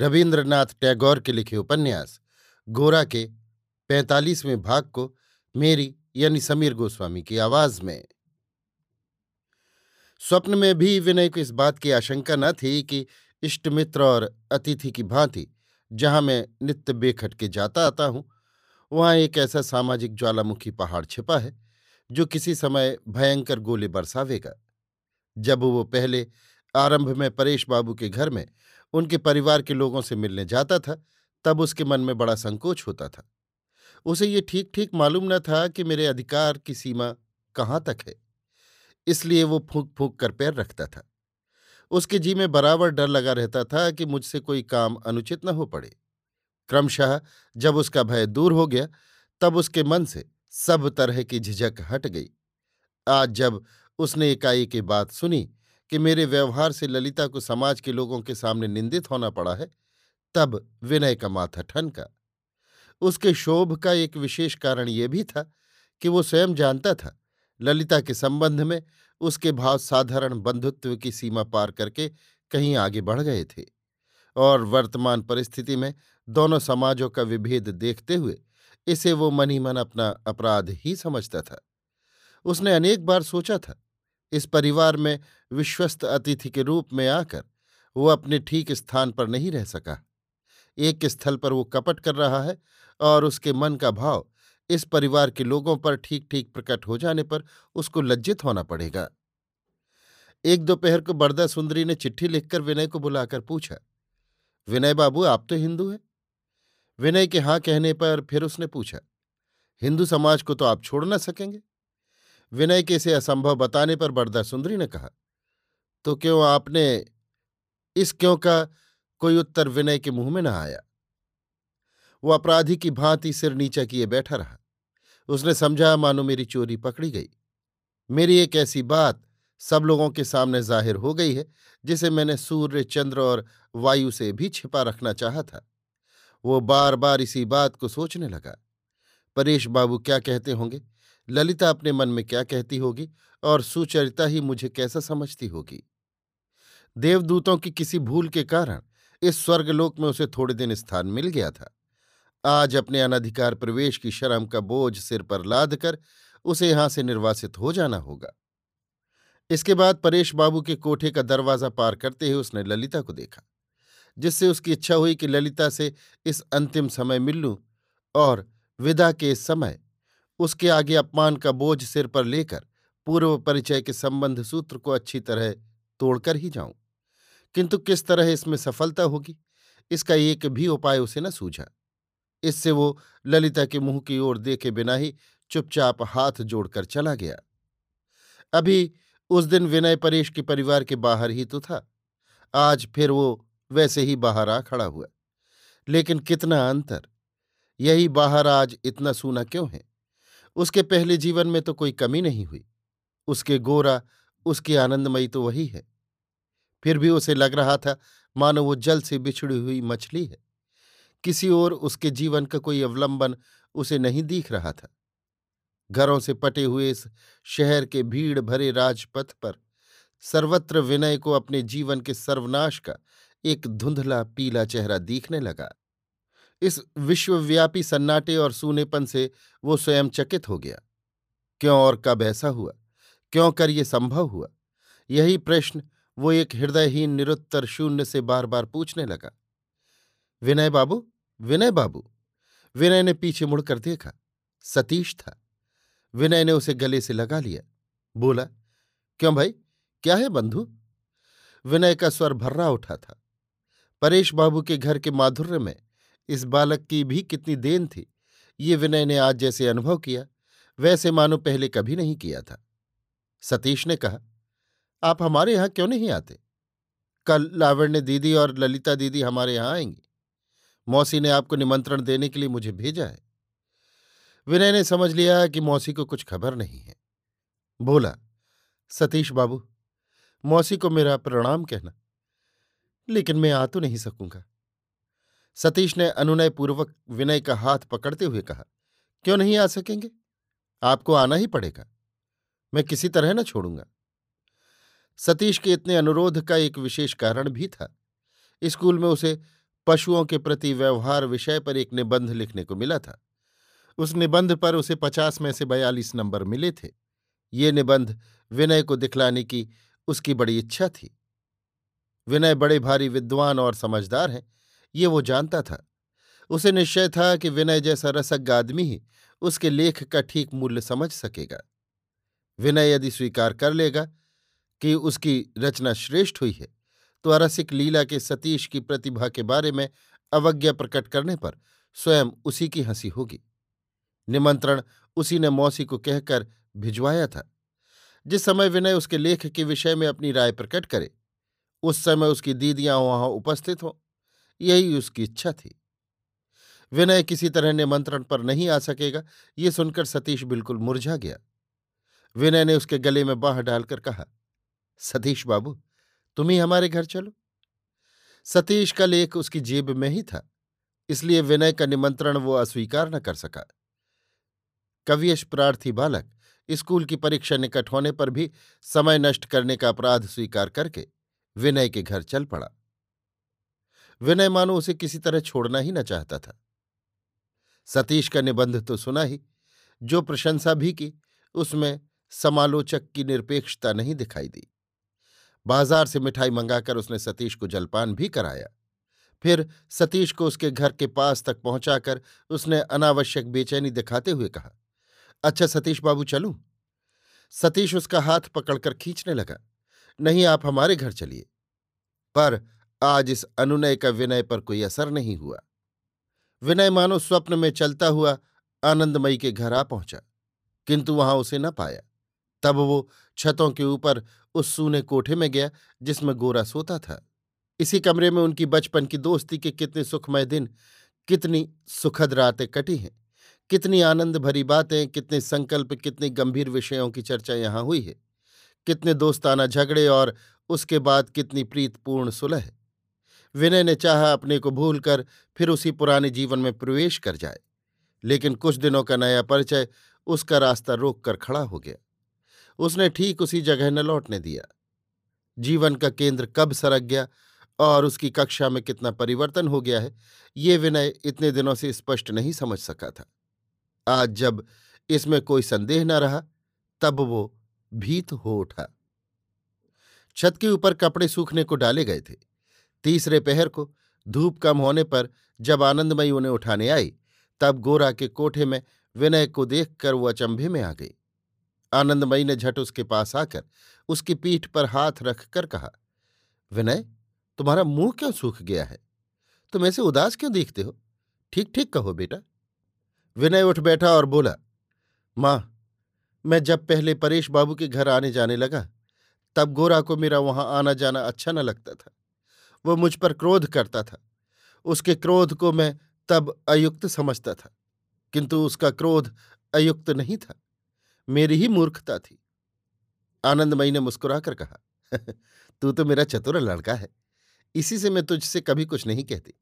रविन्द्रनाथ टैगोर के लिखे उपन्यास, गोरा के पैंतालीसवें भाग को मेरी यानी समीर गोस्वामी की आवाज़ में। स्वप्न में भी विनय को इस बात की आशंका न थी कि इष्टमित्र और अतिथि की भांति जहाँ मैं नित्य बेखट के जाता आता हूँ, वहाँ एक ऐसा सामाजिक ज्वालामुखी पहाड़ छिपा है, जो किसी समय भयंकर गोले बरसावेगा। जब वो पहले आरंभ में परेश बाबू के घर में उनके परिवार के लोगों से मिलने जाता था, तब उसके मन में बड़ा संकोच होता था। उसे ये ठीक ठीक मालूम न था कि मेरे अधिकार की सीमा कहाँ तक है। इसलिए वो फूंक फूंक कर पैर रखता था। उसके जी में बराबर डर लगा रहता था कि मुझसे कोई काम अनुचित न हो पड़े। क्रमशः जब उसका भय दूर हो गया, तब उसके मन से सब तरह की झिझक हट गई। आज जब उसने इकाई की बात सुनी कि मेरे व्यवहार से ललिता को समाज के लोगों के सामने निंदित होना पड़ा है, तब विनय का माथा ठनका। उसके शोभ का एक विशेष कारण यह भी था कि वो स्वयं जानता था, ललिता के संबंध में उसके भाव साधारण बंधुत्व की सीमा पार करके कहीं आगे बढ़ गए थे और वर्तमान परिस्थिति में दोनों समाजों का विभेद देखते हुए इसे वो मनी मन अपना अपराध ही समझता था। उसने अनेक बार सोचा था इस परिवार में विश्वस्त अतिथि के रूप में आकर वो अपने ठीक स्थान पर नहीं रह सका। एक स्थल पर वो कपट कर रहा है और उसके मन का भाव इस परिवार के लोगों पर ठीक ठीक प्रकट हो जाने पर उसको लज्जित होना पड़ेगा। एक दोपहर को बरदा सुंदरी ने चिट्ठी लिखकर विनय को बुलाकर पूछा, विनय बाबू, आप तो हिंदू हैं? विनय के हाँ कहने पर फिर उसने पूछा, हिंदू समाज को तो आप छोड़ ना सकेंगे? विनय के इसे असंभव बताने पर बरदा सुंदरी ने कहा तो क्यों आपने इस क्यों का कोई उत्तर विनय के मुँह में न आया? वो अपराधी की भांति सिर नीचा किए बैठा रहा। उसने समझा, मानो मेरी चोरी पकड़ी गई। मेरी एक ऐसी बात सब लोगों के सामने ज़ाहिर हो गई है, जिसे मैंने सूर्य, चंद्र और वायु से भी छिपा रखना चाहा था। वो बार बार इसी बात को सोचने लगा। परेश बाबू क्या कहते होंगे? ललिता अपने मन में क्या कहती होगी और सुचरिता ही मुझे कैसा समझती होगी? देवदूतों की किसी भूल के कारण इस स्वर्गलोक में उसे थोड़े दिन स्थान मिल गया था। आज अपने अनधिकार प्रवेश की शर्म का बोझ सिर पर लाद कर उसे यहाँ से निर्वासित हो जाना होगा। इसके बाद परेश बाबू के कोठे का दरवाज़ा पार करते ही उसने ललिता को देखा, जिससे उसकी इच्छा हुई कि ललिता से इस अंतिम समय मिल लूँ और विदा के इस समय उसके आगे अपमान का बोझ सिर पर लेकर पूर्व परिचय के संबंध सूत्र को अच्छी तरह तोड़कर ही जाऊँ। किंतु किस तरह इसमें सफलता होगी, इसका एक भी उपाय उसे न सूझा। इससे वो ललिता के मुँह की ओर देखे बिना ही चुपचाप हाथ जोड़कर चला गया। अभी उस दिन विनय परेश के परिवार के बाहर ही तो था। आज फिर वो वैसे ही बाहर आ खड़ा हुआ। लेकिन कितना अंतर! यही बाहर आज इतना सूना क्यों है? उसके पहले जीवन में तो कोई कमी नहीं हुई। उसके गोरा, उसकी आनंदमयी तो वही है। फिर भी उसे लग रहा था, मानो वो जल से बिछड़ी हुई मछली है। किसी और उसके जीवन का कोई अवलंबन उसे नहीं दिख रहा था। घरों से पटे हुए इस शहर के भीड़ भरे राजपथ पर सर्वत्र विनय को अपने जीवन के सर्वनाश का एक धुंधला पीला चेहरा दिखने लगा। इस विश्वव्यापी सन्नाटे और सूनेपन से वो स्वयं चकित हो गया। क्यों और कब ऐसा हुआ? क्यों कर ये संभव हुआ? यही प्रश्न वो एक हृदयहीन निरुत्तर शून्य से बार बार पूछने लगा। विनय बाबू? विनय बाबू? विनय ने पीछे मुड़कर देखा। सतीश था। विनय ने उसे गले से लगा लिया। बोला, क्यों भाई? क्या है बंधु? विनय का स्वर भर्रा उठा था। परेश बाबू के घर के माधुर्य में इस बालक की भी कितनी देन थी। ये विनय ने आज जैसे अनुभव किया, वैसे मानो पहले कभी नहीं किया था। सतीश ने कहा, आप हमारे यहाँ क्यों नहीं आते? कल लावण्य दीदी और ललिता दीदी हमारे यहाँ आएँगी। मौसी ने आपको निमंत्रण देने के लिए मुझे भेजा है। विनय ने समझ लिया कि मौसी को कुछ खबर नहीं है। बोला, सतीश बाबू, मौसी को मेरा प्रणाम कहना, लेकिन मैं आ तो नहीं सकूँगा। सतीश ने अनुनयपूर्वक विनय का हाथ पकड़ते हुए कहा, क्यों नहीं आ सकेंगे? आपको आना ही पड़ेगा। मैं किसी तरह न छोड़ूँगा। सतीश के इतने अनुरोध का एक विशेष कारण भी था। स्कूल में उसे पशुओं के प्रति व्यवहार विषय पर एक निबंध लिखने को मिला था। उस निबंध पर उसे पचास में से बयालीस नंबर मिले थे। ये निबंध विनय को दिखलाने की उसकी बड़ी इच्छा थी। विनय बड़े भारी विद्वान और समझदार हैं। ये वो जानता था। उसे निश्चय था कि विनय जैसा रसज्ञ आदमी ही उसके लेख का ठीक मूल्य समझ सकेगा। विनय यदि स्वीकार कर लेगा कि उसकी रचना श्रेष्ठ हुई है तो अरसिक लीला के सतीश की प्रतिभा के बारे में अवज्ञा प्रकट करने पर स्वयं उसी की हँसी होगी। निमंत्रण उसी ने मौसी को कहकर भिजवाया था। जिस समय विनय उसके लेख के विषय में अपनी राय प्रकट करे, उस समय उसकी दीदियाँ वहाँ उपस्थित हों। यही उसकी इच्छा थी। विनय किसी तरह निमंत्रण पर नहीं आ सकेगा, ये सुनकर सतीश बिल्कुल मुरझा गया। विनय ने उसके गले में बाह डालकर कहा, सतीश बाबू, तुम ही हमारे घर चलो। सतीश का लेख उसकी जेब में ही था, इसलिए विनय का निमंत्रण वो अस्वीकार न कर सका। कवियश प्रार्थी बालक स्कूल की परीक्षा निकट होने पर भी समय नष्ट करने का अपराध स्वीकार करके विनय के घर चल पड़ा। विनय मानो उसे किसी तरह छोड़ना ही न चाहता था। सतीश का निबंध तो सुना ही, जो प्रशंसा भी की, उसमें समालोचक की निरपेक्षता नहीं दिखाई दी। बाज़ार से मिठाई मंगाकर उसने सतीश को जलपान भी कराया। फिर सतीश को उसके घर के पास तक पहुंचाकर उसने अनावश्यक बेचैनी दिखाते हुए कहा अच्छा सतीश बाबू, चलूँ? सतीश उसका हाथ पकड़कर खींचने लगा, नहीं, आप हमारे घर चलिए। पर आज इस अनुनय का विनय पर कोई असर नहीं हुआ। विनय मानो स्वप्न में चलता हुआ आनंदमयी के घर आ पहुँचा, किंतु वहाँ उसे न पाया। तब वो छतों के ऊपर उस सूने कोठे में गया, जिसमें गोरा सोता था। इसी कमरे में उनकी बचपन की दोस्ती के कितने सुखमय दिन, कितनी सुखद रातें कटी हैं, कितनी आनंद भरी बातें, कितने संकल्प, कितने गंभीर विषयों की चर्चा यहाँ हुई है, कितने दोस्ताना झगड़े और उसके बाद कितनी प्रीतपूर्ण सुलह। विनय ने चाहा अपने को भूलकर फिर उसी पुराने जीवन में प्रवेश कर जाए। लेकिन कुछ दिनों का नया परिचय उसका रास्ता रोक कर खड़ा हो गया। उसने ठीक उसी जगह न लौटने दिया। जीवन का केंद्र कब सरक गया और उसकी कक्षा में कितना परिवर्तन हो गया है, ये विनय इतने दिनों से स्पष्ट नहीं समझ सका था। आज जब इसमें कोई संदेह न रहा, तब वो भीत हो उठा। छत के ऊपर कपड़े सूखने को डाले गए थे। तीसरे पहर को धूप कम होने पर जब आनंदमयी उन्हें उठाने आई, तब गोरा के कोठे में विनय को देखकर वो अचंभे में आ गई। आनंदमयी ने झट उसके पास आकर उसकी पीठ पर हाथ रखकर कहा, विनय, तुम्हारा मुँह क्यों सूख गया है? तुम ऐसे उदास क्यों देखते हो? ठीक ठीक कहो बेटा। विनय उठ बैठा और बोला, माँ, मैं जब पहले परेश बाबू के घर आने जाने लगा, तब गोरा को मेरा वहाँ आना जाना अच्छा न लगता था। वो मुझ पर क्रोध करता था। उसके क्रोध को मैं तब अयुक्त समझता था, किंतु उसका क्रोध अयुक्त नहीं था। मेरी ही मूर्खता थी। आनंदमयी ने मुस्कुराकर कहा, तू तो मेरा चतुर लड़का है, इसी से मैं तुझसे कभी कुछ नहीं कहती।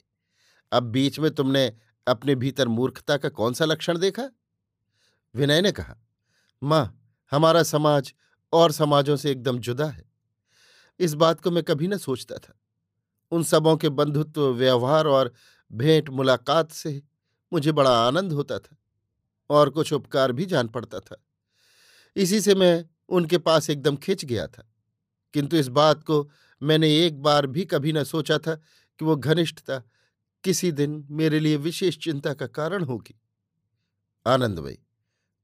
अब बीच में तुमने अपने भीतर मूर्खता का कौन सा लक्षण देखा? विनय ने कहा, माँ, हमारा समाज और समाजों से एकदम जुदा है। इस बात को मैं कभी न सोचता था। उन सबों के बंधुत्व, व्यवहार और भेंट मुलाकात से मुझे बड़ा आनंद होता था और कुछ उपकार भी जान पड़ता था। इसी से मैं उनके पास एकदम खिंच गया था। किंतु इस बात को मैंने एक बार भी कभी न सोचा था कि वो घनिष्ठता किसी दिन मेरे लिए विशेष चिंता का कारण होगी। आनंद भाई,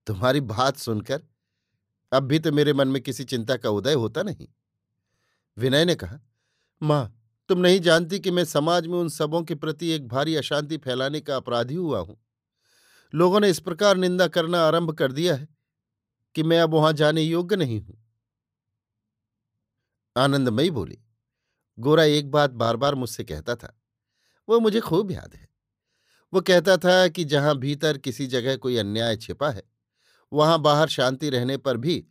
तुम्हारी बात सुनकर अब भी तो मेरे मन में किसी चिंता का उदय होता नहीं। विनय ने कहा, माँ तुम नहीं जानती कि मैं समाज में उन सबों के प्रति एक भारी अशांति फैलाने का अपराधी हुआ हूँ। लोगों ने इस प्रकार निंदा करना आरंभ कर दिया है कि मैं अब वहाँ जाने योग्य नहीं हूँ। आनंदमयी बोली, गोरा एक बात बार बार मुझसे कहता था, वो मुझे खूब याद है। वो कहता था कि जहाँ भीतर किसी जगह कोई अन्याय छिपा है, वहाँ बाहर शांति रहने पर भी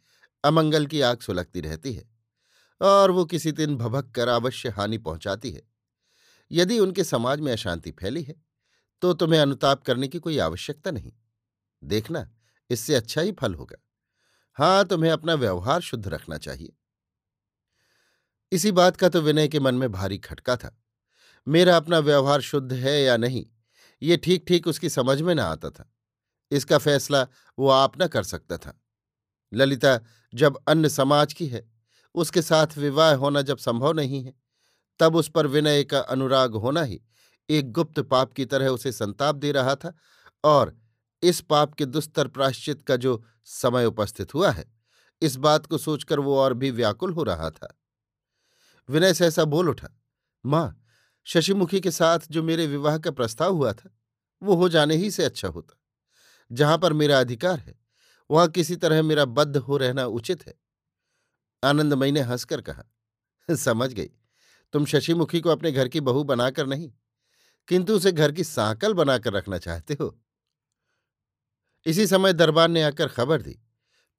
अमंगल की आग सुलगती रहती है। और वो किसी दिन भभक कर अवश्य हानि पहुंचाती है। यदि उनके समाज में अशांति फैली है तो तुम्हें अनुताप करने की कोई आवश्यकता नहीं। देखना, इससे अच्छा ही फल होगा। हाँ, तुम्हें अपना व्यवहार शुद्ध रखना चाहिए। इसी बात का तो विनय के मन में भारी खटका था। मेरा अपना व्यवहार शुद्ध है या नहीं, ये ठीक ठीक उसकी समझ में ना आता था। इसका फैसला वो आप न कर सकता था। ललिता, जब अन्य समाज की है उसके साथ विवाह होना जब संभव नहीं है, तब उस पर विनय का अनुराग होना ही एक गुप्त पाप की तरह उसे संताप दे रहा था और इस पाप के दुस्तर प्राश्चित का जो समय उपस्थित हुआ है, इस बात को सोचकर वो और भी व्याकुल हो रहा था। विनय से ऐसा बोल उठा, माँ, शशिमुखी के साथ जो मेरे विवाह का प्रस्ताव हुआ था, वो हो जाने ही से अच्छा होता। जहाँ पर मेरा अधिकार है, वहाँ किसी तरह मेरा बद्ध हो रहना उचित है। आनंदमयी ने हंसकर कहा, समझ गई। तुम शशिमुखी को अपने घर की बहू बनाकर नहीं, किंतु उसे घर की सांकल बनाकर रखना चाहते हो। इसी समय दरबार ने आकर खबर दी,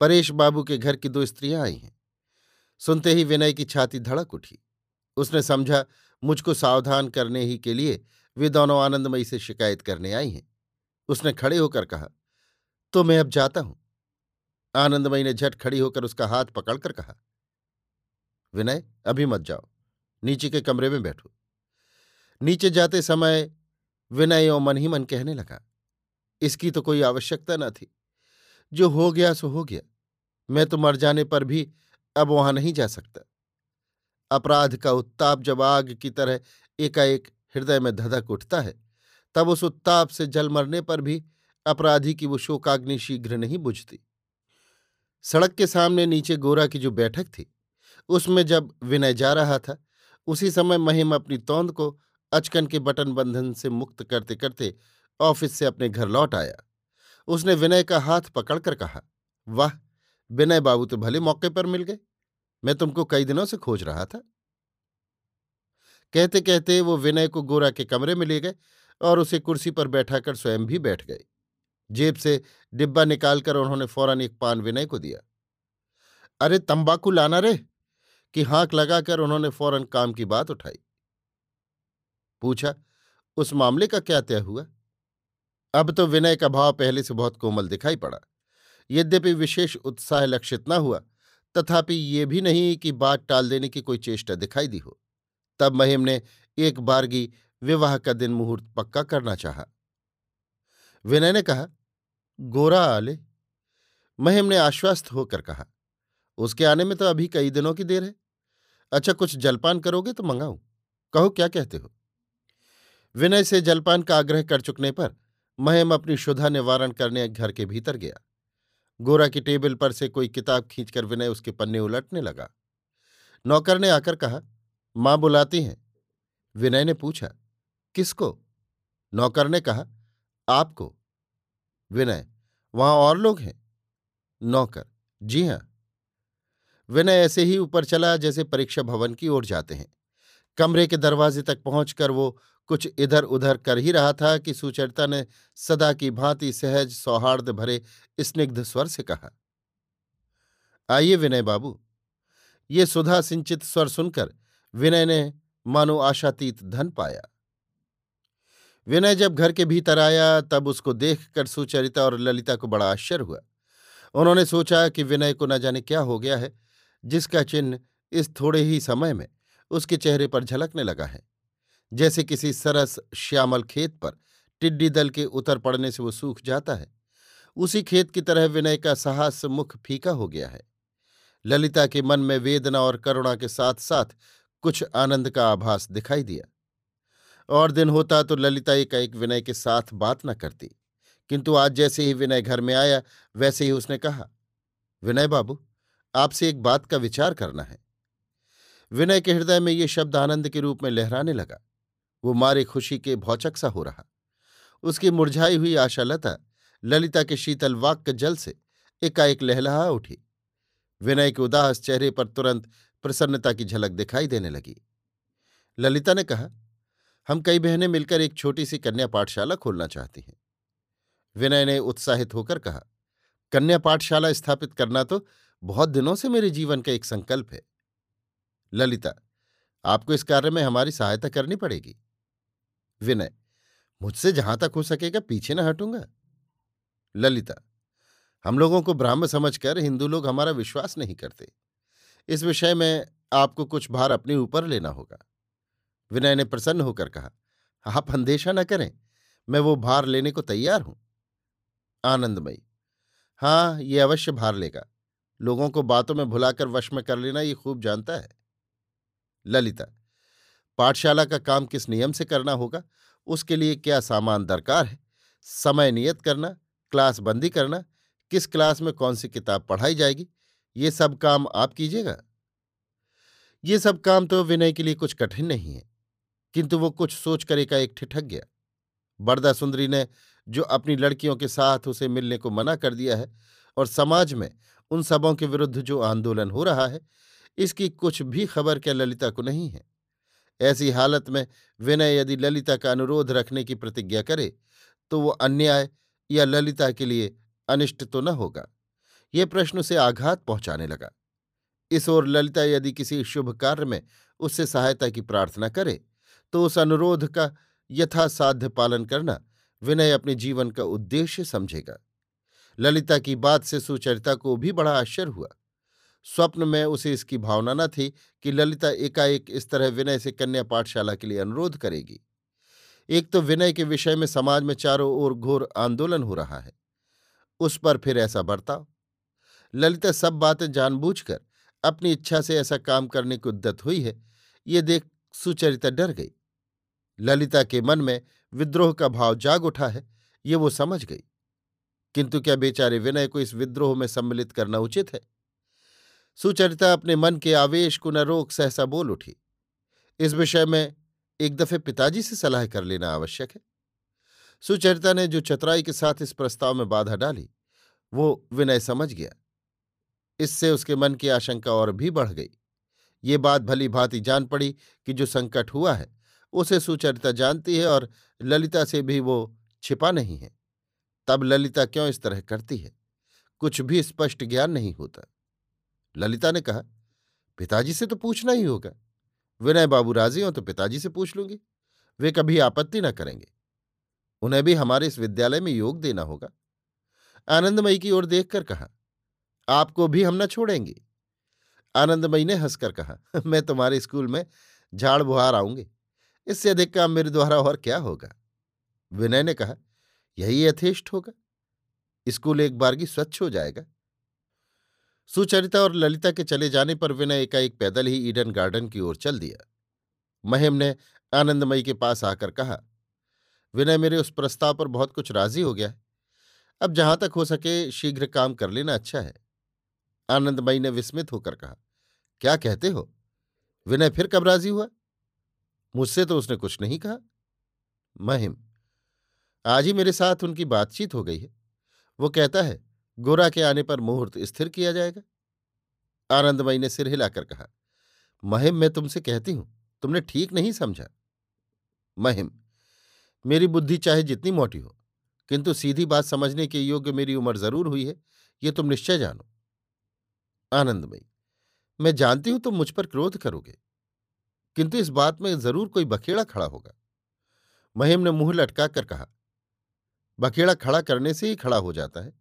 परेश बाबू के घर की दो स्त्रियाँ आई हैं। सुनते ही विनय की छाती धड़क उठी। उसने समझा, मुझको सावधान करने ही के लिए वे दोनों आनंदमयी से शिकायत करने आई हैं। उसने खड़े होकर कहा तो मैं अब जाता हूँ। आनंदमयी ने झट खड़ी होकर उसका हाथ पकड़कर कहा विनय, अभी मत जाओ। नीचे के कमरे में बैठो। नीचे जाते समय विनय ओ मन ही मन कहने लगा, इसकी तो कोई आवश्यकता न थी। जो हो गया, सो हो गया। मैं तो मर जाने पर भी अब वहाँ नहीं जा सकता। अपराध का उत्ताप जब आग की तरह एकाएक हृदय में धधक उठता है, तब उस उत्ताप से जल मरने पर भी अपराधी की वो शोकाग्नि शीघ्र नहीं बुझती। सड़क के सामने नीचे गोरा की जो बैठक थी उसमें जब विनय जा रहा था, उसी समय महिम अपनी तोंद को अचकन के बटन बंधन से मुक्त करते करते ऑफ़िस से अपने घर लौट आया। उसने विनय का हाथ पकड़कर कहा, वाह, विनय बाबू तो भले मौके पर मिल गए। मैं तुमको कई दिनों से खोज रहा था। कहते कहते वो विनय को गोरा के कमरे में ले गए और उसे कुर्सी पर बैठाकर स्वयं भी बैठ गए। जेब से डिब्बा निकालकर उन्होंने फ़ौरन एक पान विनय को दिया। अरे, तंबाकू लाना रे। कि हाँक लगाकर उन्होंने फ़ौरन काम की बात उठाई। पूछा, उस मामले का क्या तय हुआ? अब तो विनय का भाव पहले से बहुत कोमल दिखाई पड़ा। यद्यपि विशेष उत्साह लक्षित न हुआ, तथापि ये भी नहीं कि बात टाल देने की कोई चेष्टा दिखाई दी हो। तब महिम ने एक बारगी विवाह का दिन मुहूर्त पक्का करना चाहा। विनय ने कहा, गोरा आले। महिम ने आश्वस्त होकर कहा, उसके आने में तो अभी कई दिनों की देर है। अच्छा कुछ जलपान करोगे तो मंगाऊं। कहो, क्या कहते हो? विनय से जलपान का आग्रह कर चुकने पर महिम अपनी शुद्धा निवारण करने घर के भीतर गया। गोरा की टेबल पर से कोई किताब खींचकर विनय उसके पन्ने उलटने लगा। नौकर ने आकर कहा, माँ बुलाती हैं। विनय ने पूछा, किसको? नौकर ने कहा, आपको। विनय, वहाँ और लोग हैं? नौकर, जी हाँ। विनय ऐसे ही ऊपर चला जैसे परीक्षा भवन की ओर जाते हैं। कमरे के दरवाजे तक पहुंचकर वो कुछ इधर उधर कर ही रहा था कि सुचरिता ने सदा की भांति सहज, सौहार्द भरे, स्निग्ध स्वर से कहा, आइए विनय बाबू। ये सुधा सिंचित स्वर सुनकर विनय ने मानो आशातीत धन पाया। विनय जब घर के भीतर आया तब उसको देखकर सुचरिता और ललिता को बड़ा आश्चर्य हुआ। उन्होंने सोचा कि विनय को न जाने क्या हो गया है। जिसका चिन्ह इस थोड़े ही समय में उसके चेहरे पर झलकने लगा है। जैसे किसी सरस, श्यामल खेत पर टिड्डी दल के उतर पड़ने से वो सूख जाता है, उसी खेत की तरह विनय का साहस मुख फीका हो गया है। ललिता के मन में वेदना और करुणा के साथ साथ कुछ आनंद का आभास दिखाई दिया। और दिन होता तो ललिता एकाएक विनय के साथ बात न करती, किंतु आज जैसे ही विनय घर में आया, वैसे ही उसने कहा, विनय बाबू आपसे एक बात का विचार करना है। विनय के हृदय में ये शब्द आनंद के रूप में लहराने लगा। वो मारे खुशी के भौचक सा हो रहा। उसकी मुरझाई हुई आशालता ललिता के शीतल वाक्य जल से एकाएक लहलहा उठी। विनय के उदास चेहरे पर तुरंत प्रसन्नता की झलक दिखाई देने लगी। ललिता ने कहा, हम कई बहनें मिलकर एक छोटी सी कन्या पाठशाला खोलना चाहती हैं। विनय ने उत्साहित होकर कहा, कन्या पाठशाला स्थापित करना तो बहुत दिनों से मेरे जीवन का एक संकल्प है। ललिता, आपको इस कार्य में हमारी सहायता करनी पड़ेगी। विनय, मुझसे जहाँ तक हो सकेगा पीछे न हटूँगा। ललिता, हम लोगों को ब्राह्म समझकर हिंदू लोग हमारा विश्वास नहीं करते। इस विषय में आपको कुछ भार अपने ऊपर लेना होगा। विनय ने प्रसन्न होकर कहा, आप अंदेशा न करें, मैं वो भार लेने को तैयार हूँ। आनंदमयी हाँ ये अवश्य भार लेगा। लोगों को बातों में भुलाकर वश में कर लेना, ये खूब जानता है। ललिता, पाठशाला का काम किस नियम से करना होगा? उसके लिए क्या सामान दरकार है? समय नियत करना, क्लास बंदी करना, किस क्लास में कौन सी किताब पढ़ाई जाएगी? ये सब काम आप कीजिएगा। ये सब काम तो विनय के लिए कुछ कठिन नहीं है, किंतु वो कुछ सोचकर एकाएक ठिठक गया। बरदा सुंदरी ने जो अपनी लड़कियों के साथ उसे मिलने को मना कर दिया है और समाज में उन सबों के विरुद्ध जो आंदोलन हो रहा है, इसकी कुछ भी खबर क्या ललिता को नहीं है? ऐसी हालत में विनय यदि ललिता का अनुरोध रखने की प्रतिज्ञा करे तो वो अन्याय या ललिता के लिए अनिष्ट तो न होगा। ये प्रश्न उसे आघात पहुँचाने लगा। इस ओर ललिता यदि किसी शुभ कार्य में उससे सहायता की प्रार्थना करे तो उस अनुरोध का यथासाध्य पालन करना विनय अपने जीवन का उद्देश्य समझेगा। ललिता की बात से सुचरिता को भी बड़ा आश्चर्य हुआ। स्वप्न में उसे इसकी भावना न थी कि ललिता एकाएक इस तरह विनय से कन्या पाठशाला के लिए अनुरोध करेगी। एक तो विनय के विषय में समाज में चारों ओर घोर आंदोलन हो रहा है। उस पर फिर ऐसा बर्ताव। ललिता सब बातें जानबूझकर अपनी इच्छा से ऐसा काम करने की उद्दत हुई है, ये देख सुचरिता डर गई। ललिता के मन में विद्रोह का भाव जाग उठा है, ये वो समझ गई। किंतु क्या बेचारे विनय को इस विद्रोह में सम्मिलित करना उचित है? सुचरिता अपने मन के आवेश को न रोक सहसा बोल उठी। इस विषय में एक दफे पिताजी से सलाह कर लेना आवश्यक है। सुचरिता ने जो चतुराई के साथ इस प्रस्ताव में बाधा डाली, वो विनय समझ गया। इससे उसके मन की आशंका और भी बढ़ गई। ये बात भली भांति जान पड़ी कि जो संकट हुआ है, उसे सुचरिता जानती है और ललिता से भी वो छिपा नहीं है। तब ललिता क्यों इस तरह करती है? कुछ भी स्पष्ट ज्ञान नहीं होता। ललिता ने कहा, पिताजी से तो पूछना ही होगा। विनय बाबू राज़ी हो तो पिताजी से पूछ लूँगी। वे कभी आपत्ति न करेंगे। उन्हें भी हमारे इस विद्यालय में योग देना होगा। आनंदमयी की ओर देखकर कहा, आपको भी हम न छोड़ेंगे। आनंदमयी ने हंसकर कहा, मैं तुम्हारे स्कूल में झाड़ बुहार आऊँगी। इससे अधिक काम मेरे द्वारा और क्या होगा? विनय ने कहा यही यथेष्ट होगा। स्कूल एक बार की स्वच्छ हो जाएगा। सुचरिता और ललिता के चले जाने पर विनय एकाएक पैदल ही ईडन गार्डन की ओर चल दिया। महिम ने आनंदमयी के पास आकर कहा, विनय, मेरे उस प्रस्ताव पर बहुत कुछ राज़ी हो गया है। अब जहाँ तक हो सके शीघ्र काम कर लेना अच्छा है। आनंदमयी ने विस्मित होकर कहा, क्या कहते हो? विनय फिर कब राज़ी हुआ? मुझसे तो उसने कुछ नहीं कहा। महिम आज ही मेरे साथ उनकी बातचीत हो गई है। वो कहता है, गोरा के आने पर मुहूर्त स्थिर किया जाएगा। आनंदमयी ने सिर हिलाकर कहा, महिम, मैं तुमसे कहती हूँ, तुमने ठीक नहीं समझा। महिम, मेरी बुद्धि चाहे जितनी मोटी हो, किंतु सीधी बात समझने के योग्य मेरी उम्र ज़रूर हुई है, ये तुम निश्चय जानो। आनंदमयी, मैं जानती हूँ तुम मुझ पर क्रोध करोगे, किंतु इस बात में ज़रूर कोई बखेड़ा खड़ा होगा। महिम ने मुँह लटका कर कहा बखेड़ा खड़ा करने से ही खड़ा हो जाता है।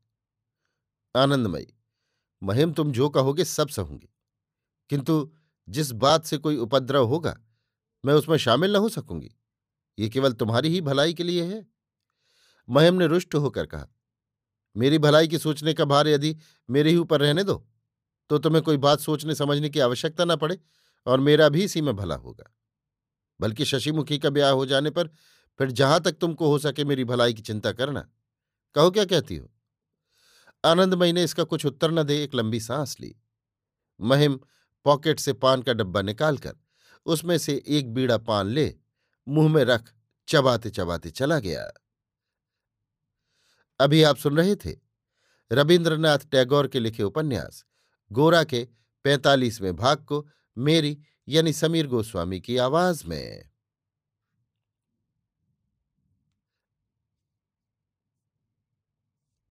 आनंदमयी, महिम तुम जो कहोगे सब सहूँगी। किंतु जिस बात से कोई उपद्रव होगा, मैं उसमें शामिल न हो सकूँगी। ये केवल तुम्हारी ही भलाई के लिए है। महिम ने रुष्ट होकर कहा, मेरी भलाई की सोचने का भार यदि मेरे ही ऊपर रहने दो तो तुम्हें कोई बात सोचने समझने की आवश्यकता न पड़े और मेरा भी इसी में भला होगा। बल्कि शशिमुखी का ब्याह हो जाने पर फिर जहाँ तक तुमको हो सके मेरी भलाई की चिंता करना। कहो, क्या कहती हो? आनंदमयी ने इसका कुछ उत्तर न दे, एक लंबी सांस ली। महिम पॉकेट से पान का डब्बा निकालकर उसमें से एक बीड़ा पान ले, मुँह में रख, चबाते चबाते चला गया। अभी आप सुन रहे थे रविन्द्रनाथ टैगोर के लिखे उपन्यास, गोरा के पैंतालीसवें भाग को मेरी यानी समीर गोस्वामी की आवाज़ में।